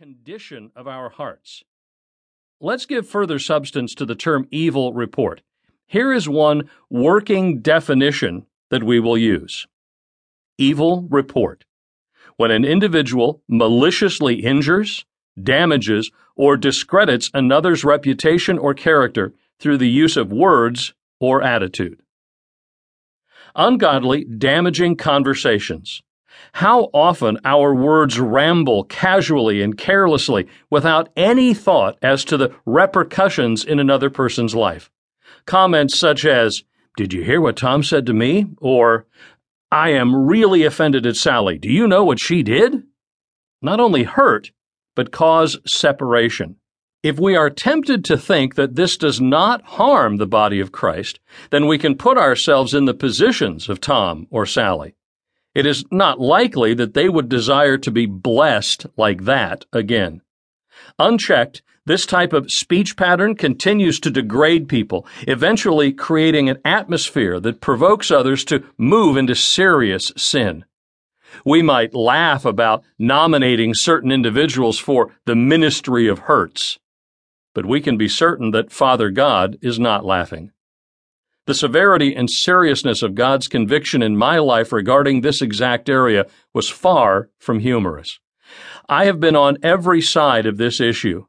condition of our hearts. Let's give further substance to the term evil report. Here is one working definition that we will use. Evil report. When an individual maliciously injures, damages, or discredits another's reputation or character through the use of words or attitude. Ungodly, damaging conversations. How often our words ramble casually and carelessly without any thought as to the repercussions in another person's life. Comments such as, Did you hear what Tom said to me? Or, I am really offended at Sally. Do you know what she did? Not only hurt, but cause separation. If we are tempted to think that this does not harm the body of Christ, then we can put ourselves in the positions of Tom or Sally. It is not likely that they would desire to be blessed like that again. Unchecked, this type of speech pattern continues to degrade people, eventually creating an atmosphere that provokes others to move into serious sin. We might laugh about nominating certain individuals for the ministry of hurts but we can be certain that Father God is not laughing. The severity and seriousness of God's conviction in my life regarding this exact area was far from humorous. I have been on every side of this issue,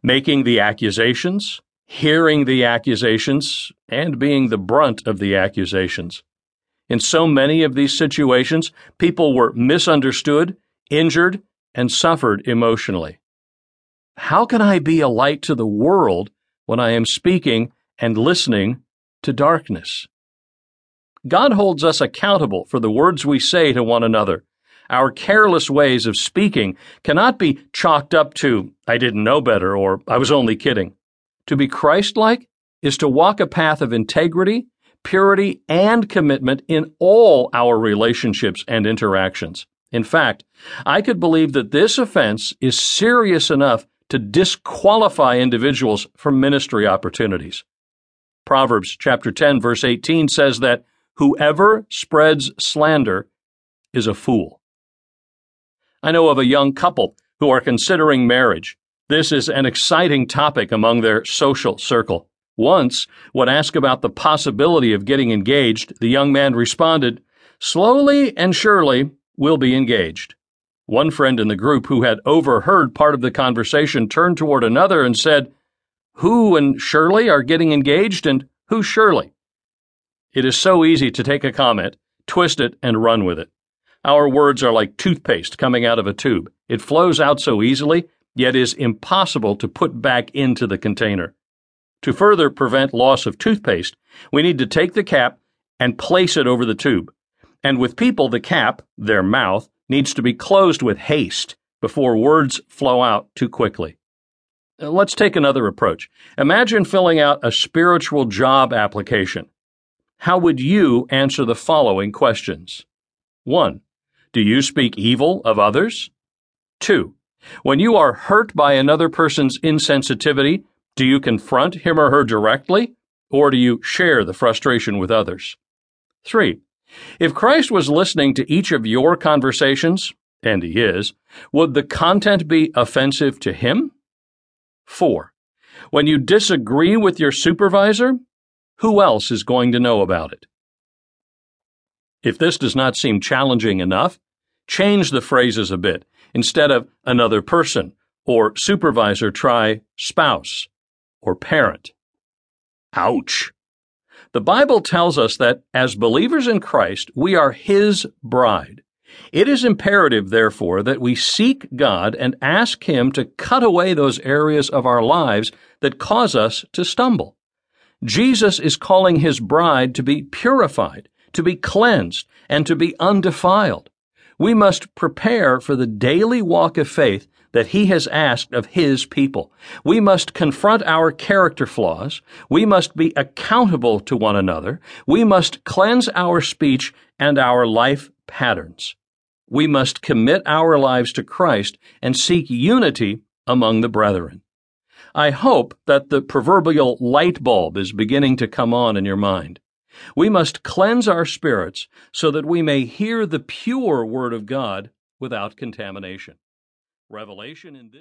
making the accusations, hearing the accusations, and being the brunt of the accusations. In so many of these situations, people were misunderstood, injured, and suffered emotionally. How can I be a light to the world when I am speaking and listening to darkness? God holds us accountable for the words we say to one another. Our careless ways of speaking cannot be chalked up to, I didn't know better, or I was only kidding. To be Christ like is to walk a path of integrity, purity, and commitment in all our relationships and interactions. In fact, I could believe that this offense is serious enough to disqualify individuals from ministry opportunities. Proverbs chapter 10 verse 18 says that whoever spreads slander is a fool. I know of a young couple who are considering marriage. This is an exciting topic among their social circle. Once, when asked about the possibility of getting engaged, the young man responded, Slowly and surely we'll be engaged. One friend in the group who had overheard part of the conversation turned toward another and said, Who and Shirley are getting engaged, and who Shirley? It is so easy to take a comment, twist it, and run with it. Our words are like toothpaste coming out of a tube. It flows out so easily, yet is impossible to put back into the container. To further prevent loss of toothpaste, we need to take the cap and place it over the tube. And with people, the cap, their mouth, needs to be closed with haste before words flow out too quickly. Uh, let's take another approach. Imagine filling out a spiritual job application. How would you answer the following questions? 1. Do you speak evil of others? 2. When you are hurt by another person's insensitivity, do you confront him or her directly, or do you share the frustration with others? 3. If Christ was listening to each of your conversations, and he is, would the content be offensive to him? 4. When you disagree with your supervisor, who else is going to know about it? If this does not seem challenging enough, change the phrases a bit. Instead of another person or supervisor, try spouse or parent. Ouch. The Bible tells us that as believers in Christ, we are His bride. It is imperative, therefore, that we seek God and ask Him to cut away those areas of our lives that cause us to stumble. Jesus is calling His bride to be purified, to be cleansed, and to be undefiled. We must prepare for the daily walk of faith that He has asked of His people. We must confront our character flaws. We must be accountable to one another. We must cleanse our speech and our life patterns. We must commit our lives to Christ and seek unity among the brethren. I hope that the proverbial light bulb is beginning to come on in your mind. We must cleanse our spirits so that we may hear the pure Word of God without contamination. Revelation in this